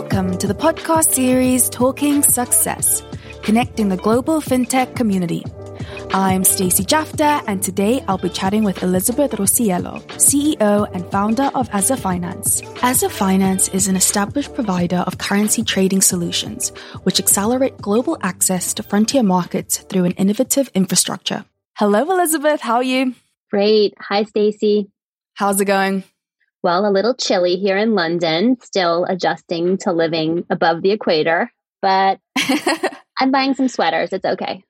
Welcome to the podcast series Talking Success, connecting the global fintech community. I'm Stacey Jafta, and today I'll be chatting with Elizabeth Rossiello, CEO and founder of AZA Finance. AZA Finance is an established provider of currency trading solutions, which accelerate global access to frontier markets through an innovative infrastructure. Hello, Elizabeth. How are you? Great. Hi, Stacey. How's it going? Well, a little chilly here in London, still adjusting to living above the equator, but I'm buying some sweaters. It's okay.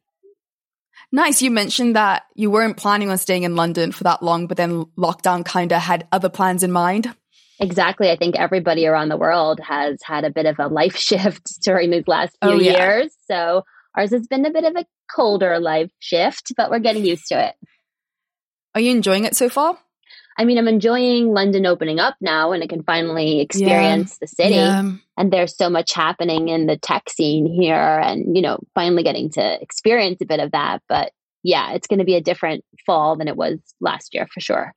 Nice. You mentioned that you weren't planning on staying in London for that long, but then lockdown kind of had other plans in mind. Exactly. I think everybody around the world has had a bit of a life shift during these last few oh, yeah. years. So ours has been a bit of a colder life shift, but we're getting used to it. Are you enjoying it so far? I mean, I'm enjoying London opening up now and I can finally experience yeah. the city. Yeah. And there's so much happening in the tech scene here and, you know, finally getting to experience a bit of that. But yeah, it's going to be a different fall than it was last year for sure.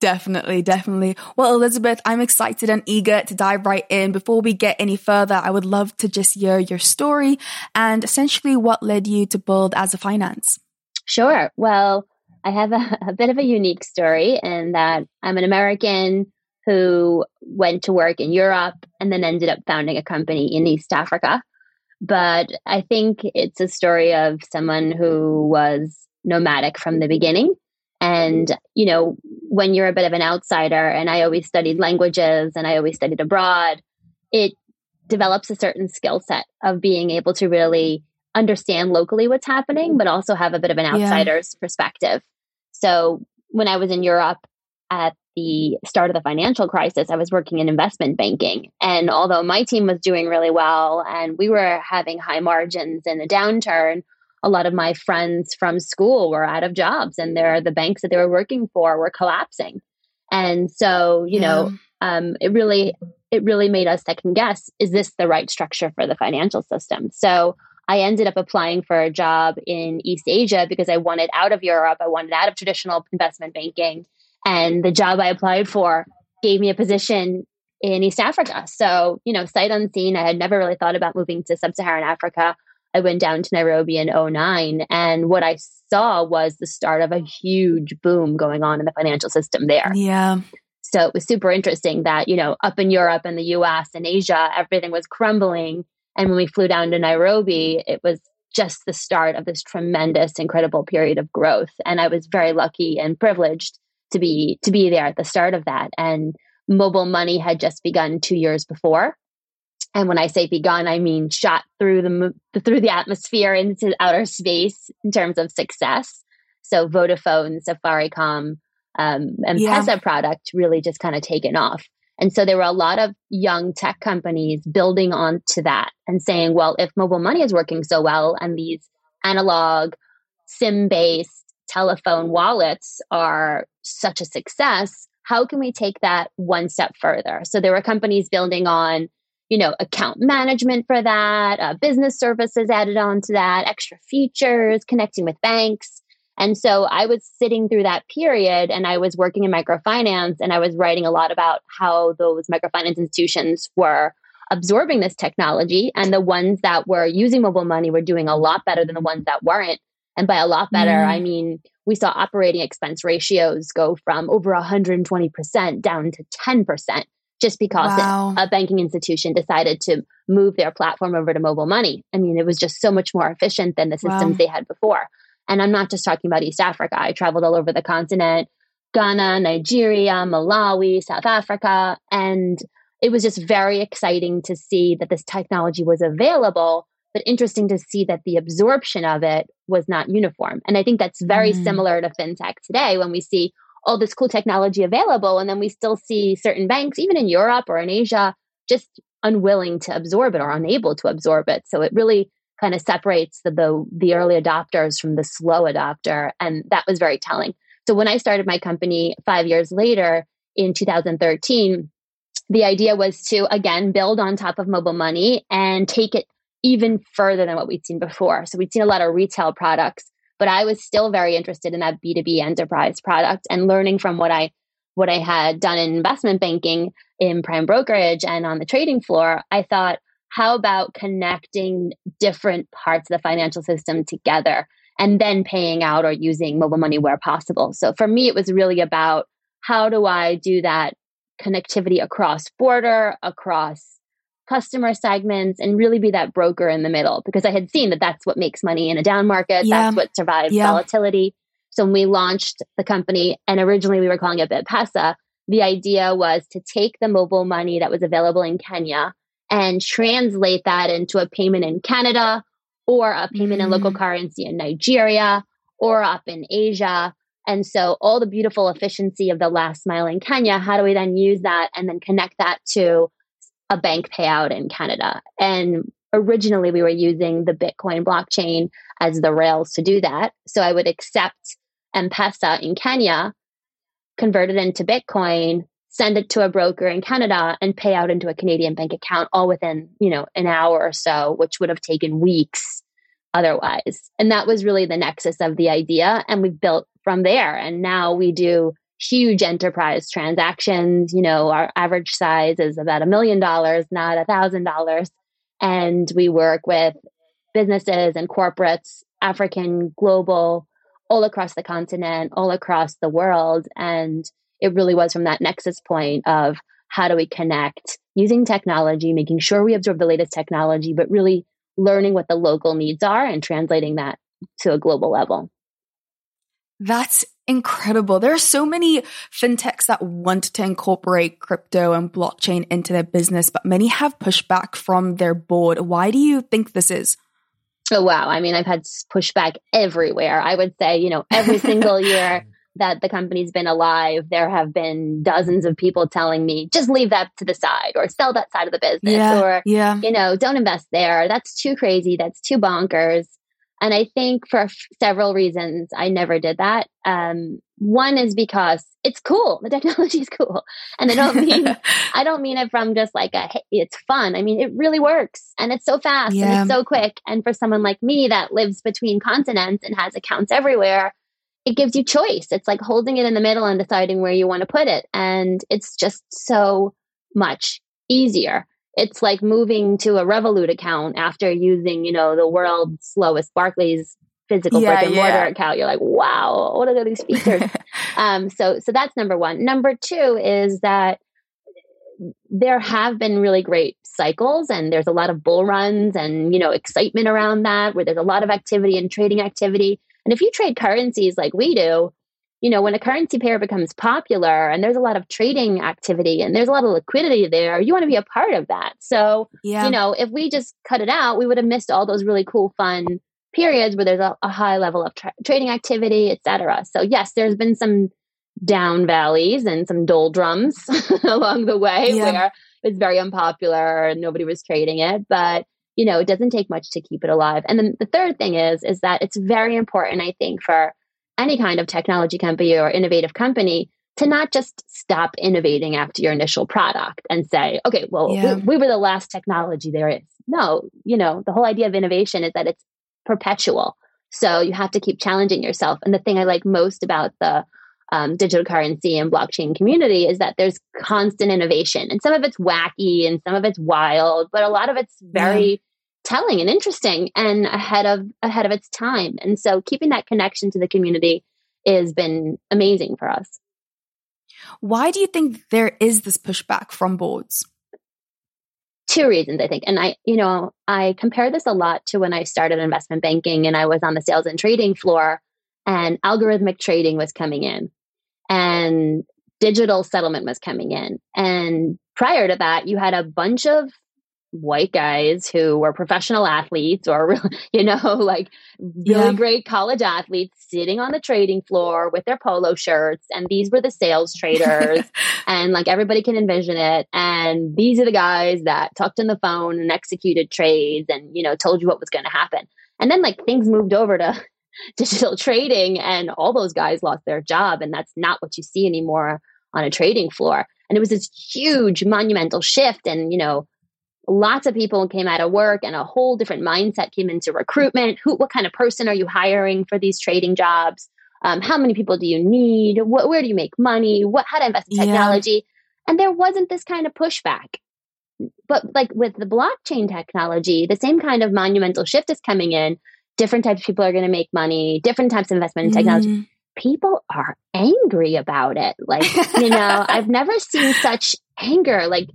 Definitely, definitely. Well, Elizabeth, I'm excited and eager to dive right in. Before we get any further, I would love to just hear your story and essentially what led you to build AZA Finance. Sure. Well, I have a, a bit of a unique story in that I'm an American who went to work in Europe and then ended up founding a company in East Africa. But I think it's a story of someone who was nomadic from the beginning. And, you know, when you're a bit of an outsider, and I always studied languages and I always studied abroad, it develops a certain skill set of being able to really understand locally what's happening, but also have a bit of an outsider's yeah. perspective. So when I was in Europe at the start of the financial crisis, I was working in investment banking. And although my team was doing really well and we were having high margins in the downturn, a lot of my friends from school were out of jobs and the banks that they were working for were collapsing. And so, you yeah. know, um, it really, it really made us second guess, is this the right structure for the financial system? So I ended up applying for a job in East Asia because I wanted out of Europe. I wanted out of traditional investment banking. And the job I applied for gave me a position in East Africa. So, you know, sight unseen, I had never really thought about moving to sub Saharan Africa. I went down to Nairobi in 09. And what I saw was the start of a huge boom going on in the financial system there. Yeah. So it was super interesting that, you know, up in Europe and the US and Asia, everything was crumbling and when we flew down to Nairobi, it was just the start of this tremendous, incredible period of growth. And I was very lucky and privileged to be to be there at the start of that. And mobile money had just begun two years before. And when I say begun, I mean shot through the through the atmosphere into outer space in terms of success. So Vodafone, Safaricom, um, and yeah. Pesa product really just kind of taken off. And so there were a lot of young tech companies building onto that and saying, well, if mobile money is working so well and these analog SIM based telephone wallets are such a success, how can we take that one step further? So there were companies building on, you know, account management for that, uh, business services added on to that, extra features, connecting with banks. And so I was sitting through that period and I was working in microfinance and I was writing a lot about how those microfinance institutions were absorbing this technology and the ones that were using mobile money were doing a lot better than the ones that weren't. And by a lot better, mm. I mean, we saw operating expense ratios go from over 120% down to 10% just because wow. a banking institution decided to move their platform over to mobile money. I mean, it was just so much more efficient than the systems wow. they had before. And I'm not just talking about East Africa. I traveled all over the continent Ghana, Nigeria, Malawi, South Africa. And it was just very exciting to see that this technology was available, but interesting to see that the absorption of it was not uniform. And I think that's very mm. similar to fintech today when we see all this cool technology available. And then we still see certain banks, even in Europe or in Asia, just unwilling to absorb it or unable to absorb it. So it really kind of separates the, the, the early adopters from the slow adopter and that was very telling. So when i started my company five years later in 2013 the idea was to again build on top of mobile money and take it even further than what we'd seen before. So we'd seen a lot of retail products but i was still very interested in that b2b enterprise product and learning from what i what I had done in investment banking in prime brokerage and on the trading floor, I thought, how about connecting different parts of the financial system together and then paying out or using mobile money where possible? So for me, it was really about how do I do that connectivity across border, across customer segments, and really be that broker in the middle because I had seen that that's what makes money in a down market. Yeah. That's what survives yeah. volatility. So when we launched the company, and originally we were calling it BitPesa, the idea was to take the mobile money that was available in Kenya and translate that into a payment in Canada or a payment mm. in local mm. currency in Nigeria or up in Asia. And so all the beautiful efficiency of the last mile in Kenya, how do we then use that and then connect that to a bank payout in Canada? And originally we were using the Bitcoin blockchain as the rails to do that. So I would accept M-Pesa in Kenya, convert it into Bitcoin, send it to a broker in Canada and pay out into a Canadian bank account all within, you know, an hour or so, which would have taken weeks otherwise. And that was really the nexus of the idea. And we've built from there. And now we do huge enterprise transactions. You know, our average size is about a million dollars, not a thousand dollars. And we work with businesses and corporates, African, global, all across the continent, all across the world. And it really was from that nexus point of how do we connect using technology, making sure we absorb the latest technology, but really learning what the local needs are and translating that to a global level. That's incredible. There are so many fintechs that want to incorporate crypto and blockchain into their business, but many have pushback from their board. Why do you think this is? Oh, wow. I mean, I've had pushback everywhere. I would say, you know, every single year that the company's been alive, there have been dozens of people telling me, just leave that to the side or sell that side of the business yeah, or, yeah. you know, don't invest there. That's too crazy. That's too bonkers. And I think for f- several reasons, I never did that. Um, one is because it's cool. The technology is cool. And I don't mean, I don't mean it from just like a, hey, it's fun. I mean, it really works and it's so fast yeah. and it's so quick. And for someone like me that lives between continents and has accounts everywhere, it gives you choice. It's like holding it in the middle and deciding where you want to put it. And it's just so much easier it's like moving to a Revolut account after using, you know, the world's slowest Barclays physical yeah, brick and mortar yeah. account. You're like, wow, what are these features? um, so, so that's number one. Number two is that there have been really great cycles and there's a lot of bull runs and, you know, excitement around that where there's a lot of activity and trading activity. And if you trade currencies like we do, you know, when a currency pair becomes popular and there's a lot of trading activity and there's a lot of liquidity there, you want to be a part of that. So, yeah. you know, if we just cut it out, we would have missed all those really cool, fun periods where there's a, a high level of tra- trading activity, etc. So, yes, there's been some down valleys and some doldrums along the way yeah. where it's very unpopular and nobody was trading it, but you know, it doesn't take much to keep it alive. And then the third thing is is that it's very important I think for any kind of technology company or innovative company to not just stop innovating after your initial product and say, okay, well, yeah. we, we, were the last technology there is. No, you know, the whole idea of innovation is that it's perpetual. So you have to keep challenging yourself. And the thing I like most about the um, digital currency and blockchain community is that there's constant innovation. And some of it's wacky and some of it's wild, but a lot of it's very telling and interesting and ahead of ahead of its time. And so keeping that connection to the community has been amazing for us. Why do you think there is this pushback from boards? Two reasons, I think. And I, you know, I compare this a lot to when I started investment banking and I was on the sales and trading floor and algorithmic trading was coming in and digital settlement was coming in. And prior to that, you had a bunch of white guys who were professional athletes or you know like really yeah. great college athletes sitting on the trading floor with their polo shirts and these were the sales traders and like everybody can envision it and these are the guys that talked on the phone and executed trades and you know told you what was going to happen and then like things moved over to digital trading and all those guys lost their job and that's not what you see anymore on a trading floor and it was this huge monumental shift and you know lots of people came out of work and a whole different mindset came into recruitment who what kind of person are you hiring for these trading jobs Um, how many people do you need? What, where do you make money? What, how to invest in technology? Yeah. And there wasn't this kind of pushback. But like with the blockchain technology, the same kind of monumental shift is coming in. Different types of people are going to make money, different types of investment in technology. Mm. People are angry about it. Like, you know, I've never seen such anger. Like,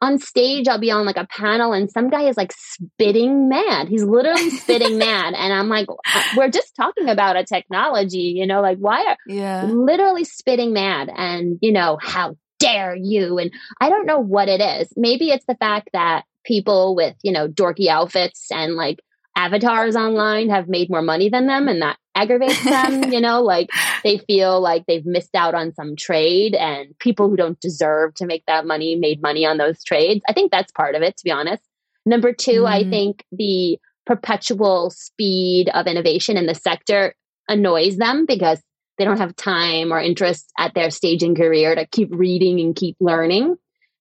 on stage, I'll be on like a panel and some guy is like spitting mad. He's literally spitting mad. And I'm like, uh, we're just talking about a technology, you know, like why are yeah. literally spitting mad and, you know, how dare you? And I don't know what it is. Maybe it's the fact that people with, you know, dorky outfits and like avatars online have made more money than them and that aggravates them, you know, like they feel like they've missed out on some trade and people who don't deserve to make that money made money on those trades. I think that's part of it, to be honest. Number 2 mm-hmm. I think the perpetual speed of innovation in the sector annoys them because they don't have time or interest at their stage in career to keep reading and keep learning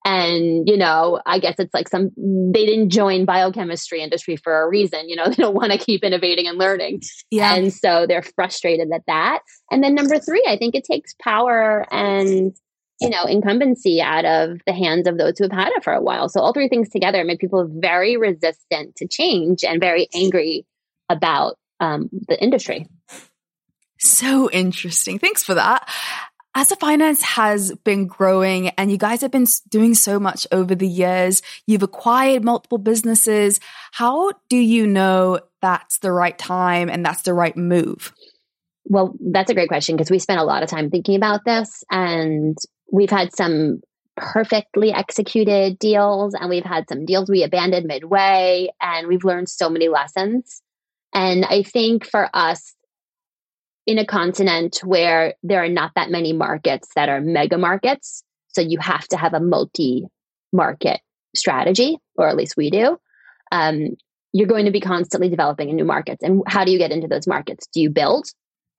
and you know i guess it's like some they didn't join biochemistry industry for a reason you know they don't want to keep innovating and learning. Yeah. And so they're frustrated at that. And then number three i think it takes power and you know incumbency out of the hands of those who have had it for a while. So all three things together make people very resistant to change and very angry about um, the industry. So interesting. Thanks for that AZA Finance has been growing and you guys have been doing so much over the years, you've acquired multiple businesses. How do you know that's the right time and that's the right move? Well, that's a great question because we spent a lot of time thinking about this and we've had some perfectly executed deals and we've had some deals we abandoned midway and we've learned so many lessons. And I think for us, in a continent where there are not that many markets that are mega markets. So you have to have a multi market strategy, or at least we do. Um, you're going to be constantly developing in new markets. And how do you get into those markets? Do you build?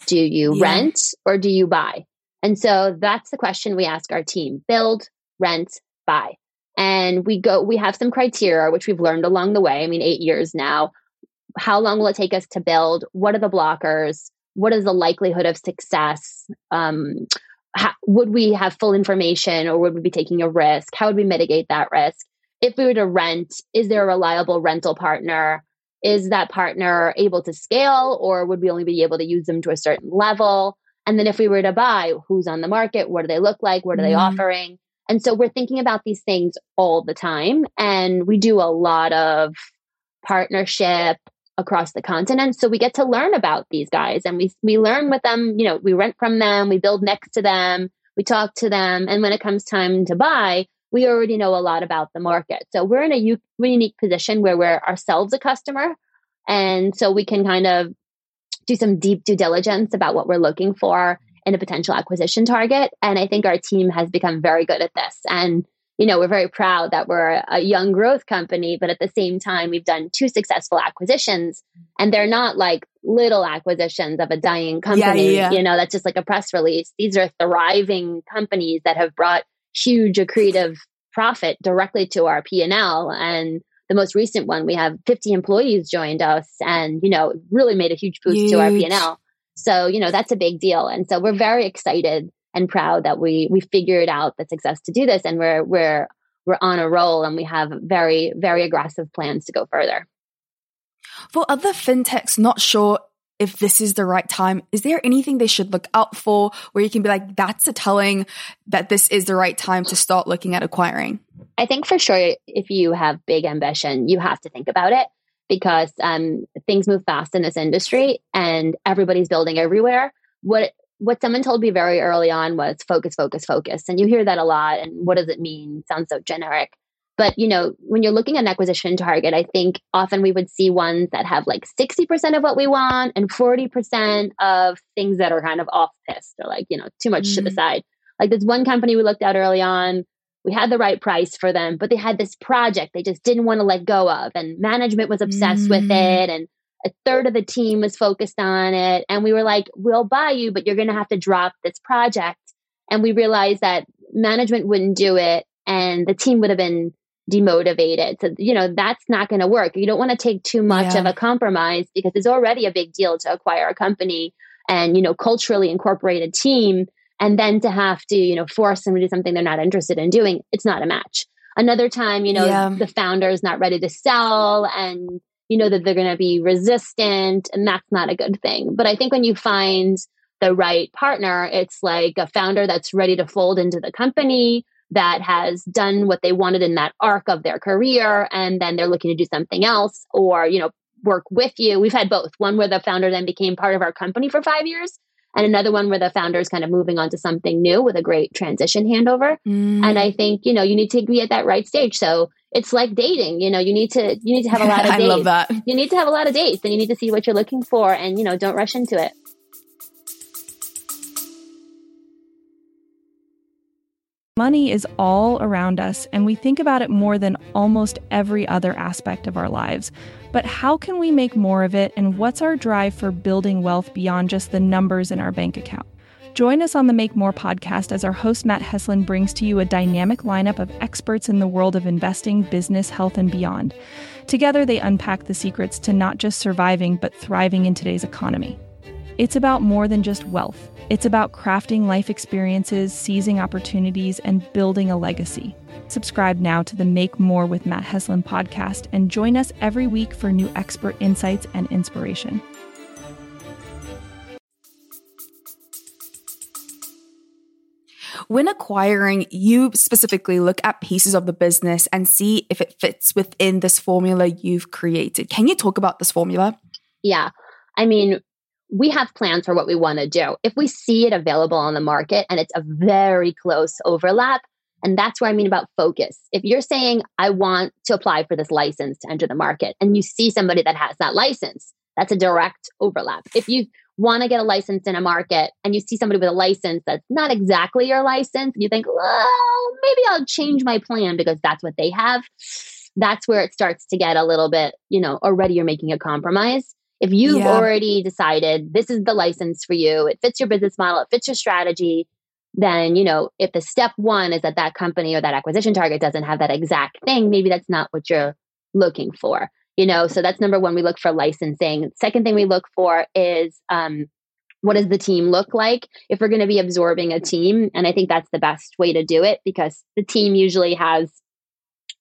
Do you yeah. rent? Or do you buy? And so that's the question we ask our team build, rent, buy. And we go, we have some criteria, which we've learned along the way. I mean, eight years now. How long will it take us to build? What are the blockers? What is the likelihood of success? Um, how, would we have full information or would we be taking a risk? How would we mitigate that risk? If we were to rent, is there a reliable rental partner? Is that partner able to scale or would we only be able to use them to a certain level? And then if we were to buy, who's on the market? What do they look like? What are they mm-hmm. offering? And so we're thinking about these things all the time. And we do a lot of partnership across the continent. So we get to learn about these guys and we, we learn with them, you know, we rent from them, we build next to them, we talk to them. And when it comes time to buy, we already know a lot about the market. So we're in a u- unique position where we're ourselves a customer. And so we can kind of do some deep due diligence about what we're looking for in a potential acquisition target. And I think our team has become very good at this. And you know, we're very proud that we're a young growth company, but at the same time, we've done two successful acquisitions and they're not like little acquisitions of a dying company. Yeah, yeah. You know, that's just like a press release. These are thriving companies that have brought huge accretive profit directly to our P&L. And the most recent one, we have 50 employees joined us and, you know, really made a huge boost huge. to our P&L. So, you know, that's a big deal. And so we're very excited and proud that we we figured out the success to do this and we're we're we're on a roll and we have very very aggressive plans to go further. For other fintechs not sure if this is the right time is there anything they should look out for where you can be like that's a telling that this is the right time to start looking at acquiring i think for sure if you have big ambition you have to think about it because um, things move fast in this industry and everybody's building everywhere. What what someone told me very early on was focus, focus, focus. And you hear that a lot. And what does it mean? Sounds so generic. But you know, when you're looking at an acquisition target, I think often we would see ones that have like 60% of what we want and 40% of things that are kind of off piste or like, you know, too much mm-hmm. to the mm. side. Like this one company we looked at early on, we had the right price for them, but they had this project they just didn't want to let go of. And management was obsessed mm-hmm. with mm. it. And a third of the team was focused on it. And we were like, we'll buy you, but you're going to have to drop this project. And we realized that management wouldn't do it and the team would have been demotivated. So, you know, that's not going to work. You don't want to take too much yeah. of a compromise because it's already a big deal to acquire a company. and, you know, culturally incorporate a team and then to have to, you know, force them to do something they're not interested in doing, it's not a match. Another time, you know, yeah. the founder is not ready to sell and you know that they're going to be resistant and that's not a good thing. But I think when you find the right partner, it's like a founder that's ready to fold into the company, that has done what they wanted in that arc of their career and then they're looking to do something else or you know work with you we've had both one where the founder then became part of our company for five years and another one where the founder is kind of moving on to something new with a great transition handover mm. and i think you know you need to be at that right stage so it's like dating you know you need to you need to have a lot of dates I love that. you need to have a lot of dates and you need to see what you're looking for and you know don't rush into it Money is all around us, and we think about it more than almost every other aspect of our lives. But how can we make more of it, and what's our drive for building wealth beyond just the numbers in our bank account? Join us on the Make More podcast as our host Matt Heslin brings to you a dynamic lineup of experts in the world of investing, business, health, and beyond. Together, they unpack the secrets to not just surviving, but thriving in today's economy. It's about more than just wealth. It's about crafting life experiences, seizing opportunities, and building a legacy. Subscribe now to the Make More with Matt Heslin podcast and join us every week for new expert insights and inspiration. When acquiring, you specifically look at pieces of the business and see if it fits within this formula you've created. Can you talk about this formula? Yeah. I mean, we have plans for what we want to do. If we see it available on the market and it's a very close overlap, and that's where I mean about focus. If you're saying, I want to apply for this license to enter the market, and you see somebody that has that license, that's a direct overlap. If you want to get a license in a market and you see somebody with a license that's not exactly your license, and you think, well, maybe I'll change my plan because that's what they have, that's where it starts to get a little bit, you know, already you're making a compromise. If you've yeah. already decided this is the license for you, it fits your business model, it fits your strategy, then, you know, if the step one is that that company or that acquisition target doesn't have that exact thing, maybe that's not what you're looking for. You know, so that's number one. We look for licensing. Second thing we look for is um, what does the team look like if we're going to be absorbing a team? And I think that's the best way to do it because the team usually has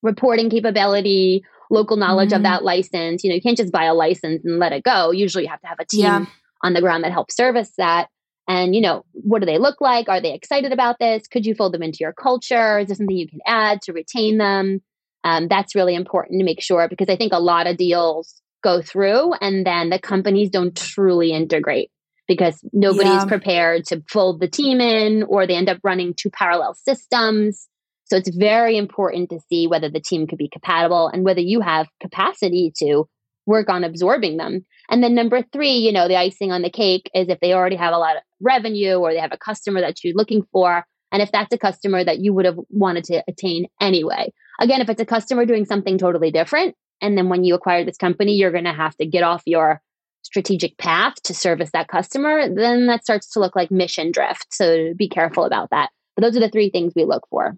reporting capability local knowledge mm-hmm. of that license. You know, you can't just buy a license and let it go. Usually you have to have a team yeah. on the ground that helps service that. And, you know, what do they look like? Are they excited about this? Could you fold them into your culture? Is there something you can add to retain them? Um, that's really important to make sure because I think a lot of deals go through and then the companies don't truly integrate because nobody's yeah. prepared to fold the team in or they end up running two parallel systems so it's very important to see whether the team could be compatible and whether you have capacity to work on absorbing them. And then number three, you know, the icing on the cake is if they already have a lot of revenue or they have a customer that you're looking for. And if that's a customer that you would have wanted to attain anyway. Again, if it's a customer doing something totally different, and then when you acquire this company, you're going to have to get off your strategic path to service that customer, then that starts to look like mission drift. So be careful about that. But those are the three things we look for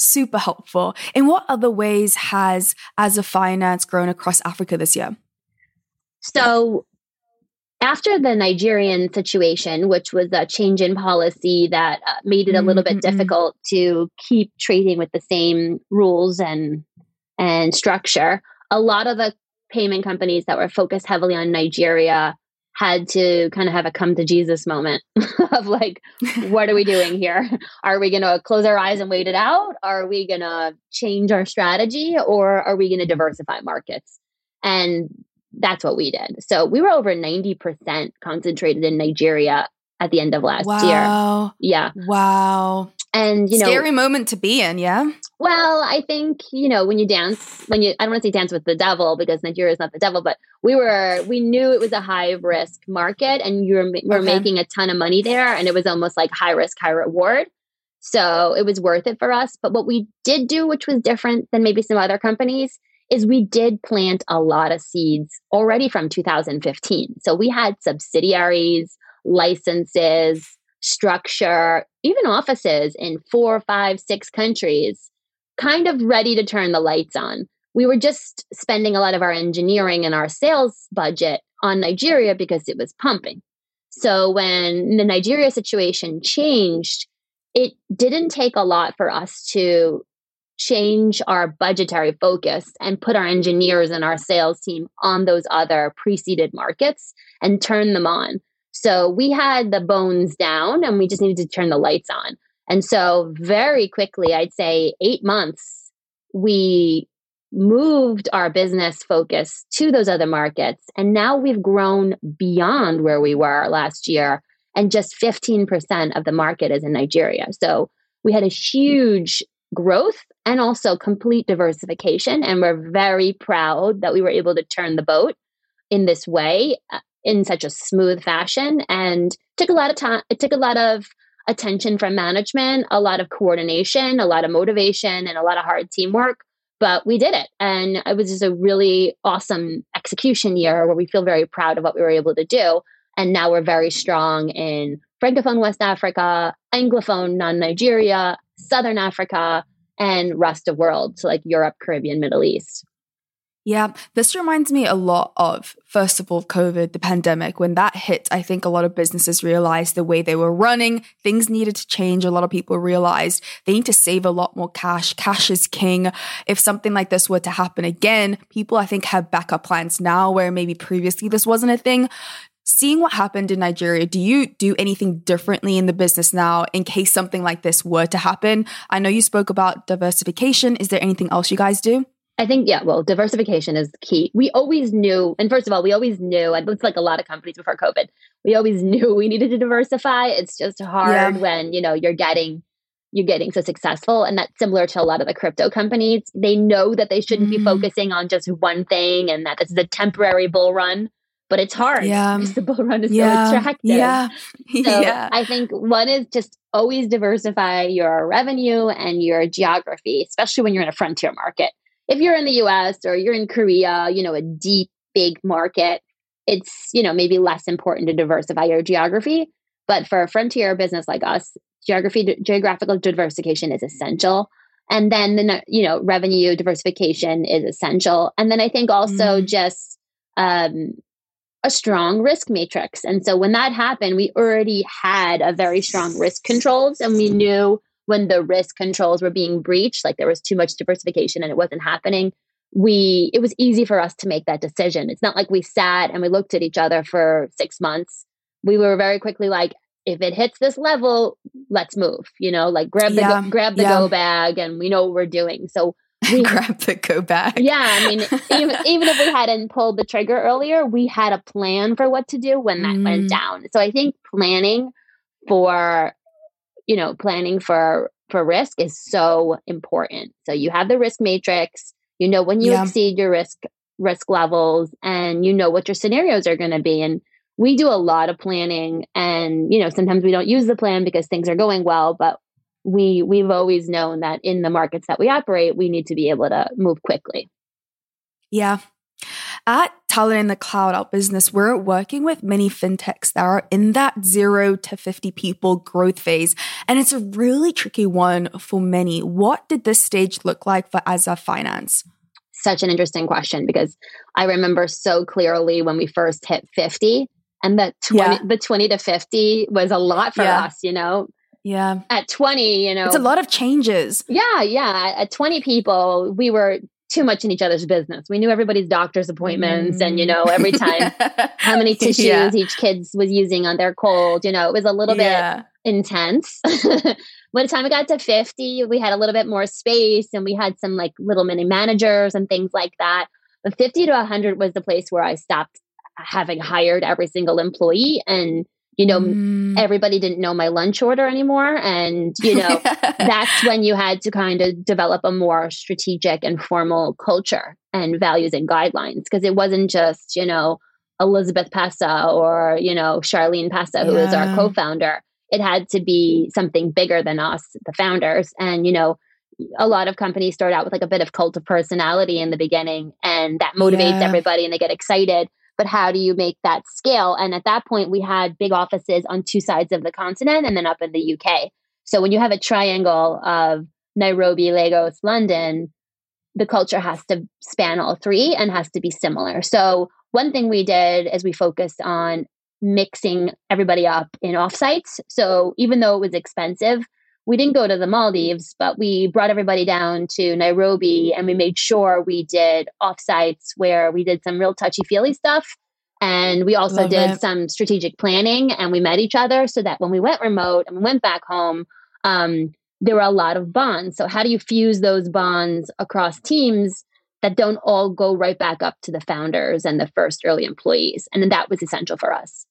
super helpful. In what other ways has AZA Finance grown across Africa this year? So, after the Nigerian situation, which was a change in policy that uh, made it a little mm-hmm. bit difficult to keep trading with the same rules and and structure, a lot of the payment companies that were focused heavily on Nigeria had to kind of have a come to Jesus moment of like, what are we doing here? Are we going to close our eyes and wait it out? Are we going to change our strategy or are we going to diversify markets? And that's what we did. So we were over 90% concentrated in Nigeria at the end of last wow. year. Yeah. Wow. And you know, scary moment to be in, yeah. Well, I think you know when you dance, when you I don't want to say dance with the devil because Nigeria is not the devil, but we were we knew it was a high risk market, and you were, were okay. making a ton of money there, and it was almost like high risk, high reward. So it was worth it for us. But what we did do, which was different than maybe some other companies, is we did plant a lot of seeds already from 2015. So we had subsidiaries, licenses, structure, even offices in four, five, six countries, kind of ready to turn the lights on. We were just spending a lot of our engineering and our sales budget on Nigeria because it was pumping. So when the Nigeria situation changed, it didn't take a lot for us to change our budgetary focus and put our engineers and our sales team on those other preceded markets and turn them on. So we had the bones down and we just needed to turn the lights on. And so, very quickly, I'd say eight months, we moved our business focus to those other markets. And now we've grown beyond where we were last year. And just 15% of the market is in Nigeria. So, we had a huge growth and also complete diversification. And we're very proud that we were able to turn the boat in this way uh, in such a smooth fashion. And took a lot of time it took a lot of attention from management a lot of coordination a lot of motivation and a lot of hard teamwork but we did it. And it was just a really awesome execution year where we feel very proud of what we were able to do. And now we're very strong in francophone west africa anglophone non-nigeria southern africa and rest of world so like europe caribbean middle east yeah, this reminds me a lot of, first of all, COVID, the pandemic. When that hit, I think a lot of businesses realized the way they were running, things needed to change. A lot of people realized they need to save a lot more cash. Cash is king. If something like this were to happen again, people, I think, have backup plans now where maybe previously this wasn't a thing. Seeing what happened in Nigeria, do you do anything differently in the business now in case something like this were to happen? I know you spoke about diversification. Is there anything else you guys do? I think, yeah, well, diversification is key. We always knew, and first of all, we always knew, and it's like a lot of companies before COVID, we always knew we needed to diversify. It's just hard yeah. when, you know, you're getting you're getting so successful and that's similar to a lot of the crypto companies they know that they shouldn't mm-hmm. be focusing on just one thing and that this is a temporary bull run but it's hard yeah because the bull run is yeah. so attractive yeah so yeah i think one is just always diversify your revenue and your geography especially when you're in a frontier market if you're in the US or you're in Korea, you know, a deep, big market, it's, you know, maybe less important to diversify your geography. But for a frontier business like us, geography, geographical diversification is essential. And then the, you know, revenue diversification is essential. And then I think also mm. just um, a strong risk matrix. And so when that happened, we already had a very strong risk controls and we knew when the risk controls were being breached, like there was too much diversification and it wasn't happening, we it was easy for us to make that decision. It's not like we sat and we looked at each other for 6 months. We were very quickly like if it hits this level, let's move, you know, like grab the yeah. go, grab the yeah. go bag and we know what we're doing. So we grab the go bag. Yeah, I mean, even, even if we hadn't pulled the trigger earlier, we had a plan for what to do when that mm. went down. So I think planning for you know planning for for risk is so important so you have the risk matrix you know when you yeah. exceed your risk risk levels and you know what your scenarios are going to be and we do a lot of planning and you know sometimes we don't use the plan because things are going well but we we've always known that in the markets that we operate we need to be able to move quickly yeah at Talent in the Cloud, our business, we're working with many fintechs that are in that zero to 50 people growth phase. And it's a really tricky one for many. What did this stage look like for AZA Finance? Such an interesting question because I remember so clearly when we first hit 50 and the 20, yeah. the 20 to 50 was a lot for yeah. us, you know? Yeah. At 20, you know. It's a lot of changes. Yeah, yeah. At 20 people, we were too much in each other's business. We knew everybody's doctor's appointments mm. and, you know, every time how many tissues yeah. each kid was using on their cold. You know, it was a little yeah. bit intense. By the time we got to 50, we had a little bit more space and we had some like little mini managers and things like that. But 50 to 100 was the place where I stopped having hired every single employee and you know mm. everybody didn't know my lunch order anymore and you know that's when you had to kind of develop a more strategic and formal culture and values and guidelines because it wasn't just you know elizabeth pessa or you know charlene pessa who yeah. is our co-founder it had to be something bigger than us the founders and you know a lot of companies start out with like a bit of cult of personality in the beginning and that motivates yeah. everybody and they get excited but how do you make that scale? And at that point, we had big offices on two sides of the continent and then up in the UK. So when you have a triangle of Nairobi, Lagos, London, the culture has to span all three and has to be similar. So one thing we did is we focused on mixing everybody up in offsites. So even though it was expensive, we didn't go to the Maldives, but we brought everybody down to Nairobi and we made sure we did offsites where we did some real touchy feely stuff. And we also Love did it. some strategic planning and we met each other so that when we went remote and we went back home, um, there were a lot of bonds. So, how do you fuse those bonds across teams that don't all go right back up to the founders and the first early employees? And then that was essential for us.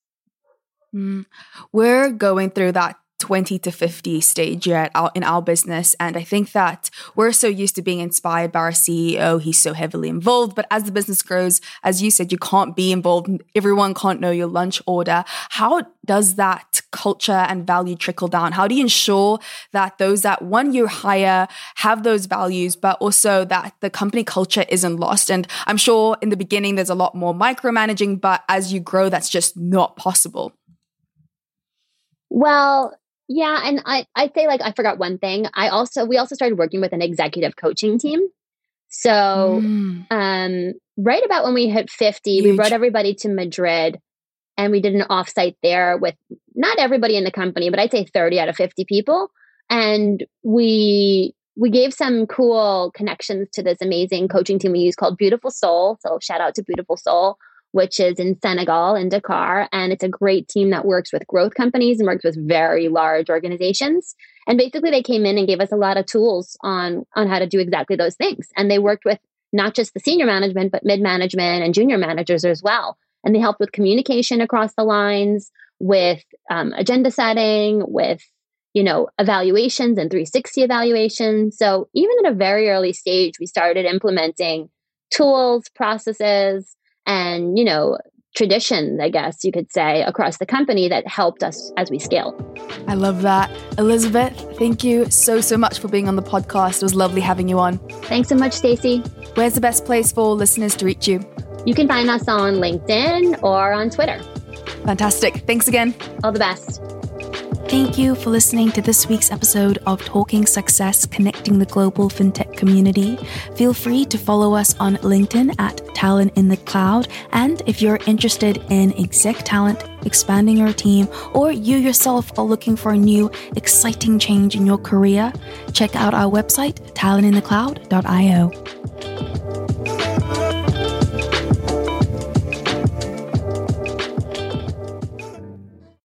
Mm. We're going through that 20 to 50 stage yet in our business. And I think that we're so used to being inspired by our CEO. He's so heavily involved. But as the business grows, as you said, you can't be involved. Everyone can't know your lunch order. How does that culture and value trickle down? How do you ensure that those that one you hire have those values, but also that the company culture isn't lost? And I'm sure in the beginning, there's a lot more micromanaging, but as you grow, that's just not possible. Well, yeah, and I I'd say like I forgot one thing. I also we also started working with an executive coaching team. So mm. um right about when we hit 50, Huge. we brought everybody to Madrid and we did an offsite there with not everybody in the company, but I'd say 30 out of 50 people. And we we gave some cool connections to this amazing coaching team we use called Beautiful Soul. So shout out to Beautiful Soul which is in Senegal, in Dakar. And it's a great team that works with growth companies and works with very large organizations. And basically, they came in and gave us a lot of tools on, on how to do exactly those things. And they worked with not just the senior management, but mid management and junior managers as well. And they helped with communication across the lines, with um, agenda setting, with you know evaluations and 360 evaluations. So even at a very early stage, we started implementing tools, processes, and, you know, traditions, I guess you could say, across the company that helped us as we scale. I love that. Elizabeth, thank you so, so much for being on the podcast. It was lovely having you on. Thanks so much, Stacey. Where's the best place for listeners to reach you? You can find us on LinkedIn or on Twitter. Fantastic. Thanks again. All the best. Thank you for listening to this week's episode of Talking Success Connecting the Global FinTech Community. Feel free to follow us on LinkedIn at Talent in the Cloud. And if you're interested in exec talent, expanding your team, or you yourself are looking for a new, exciting change in your career, check out our website, talentinthecloud.io.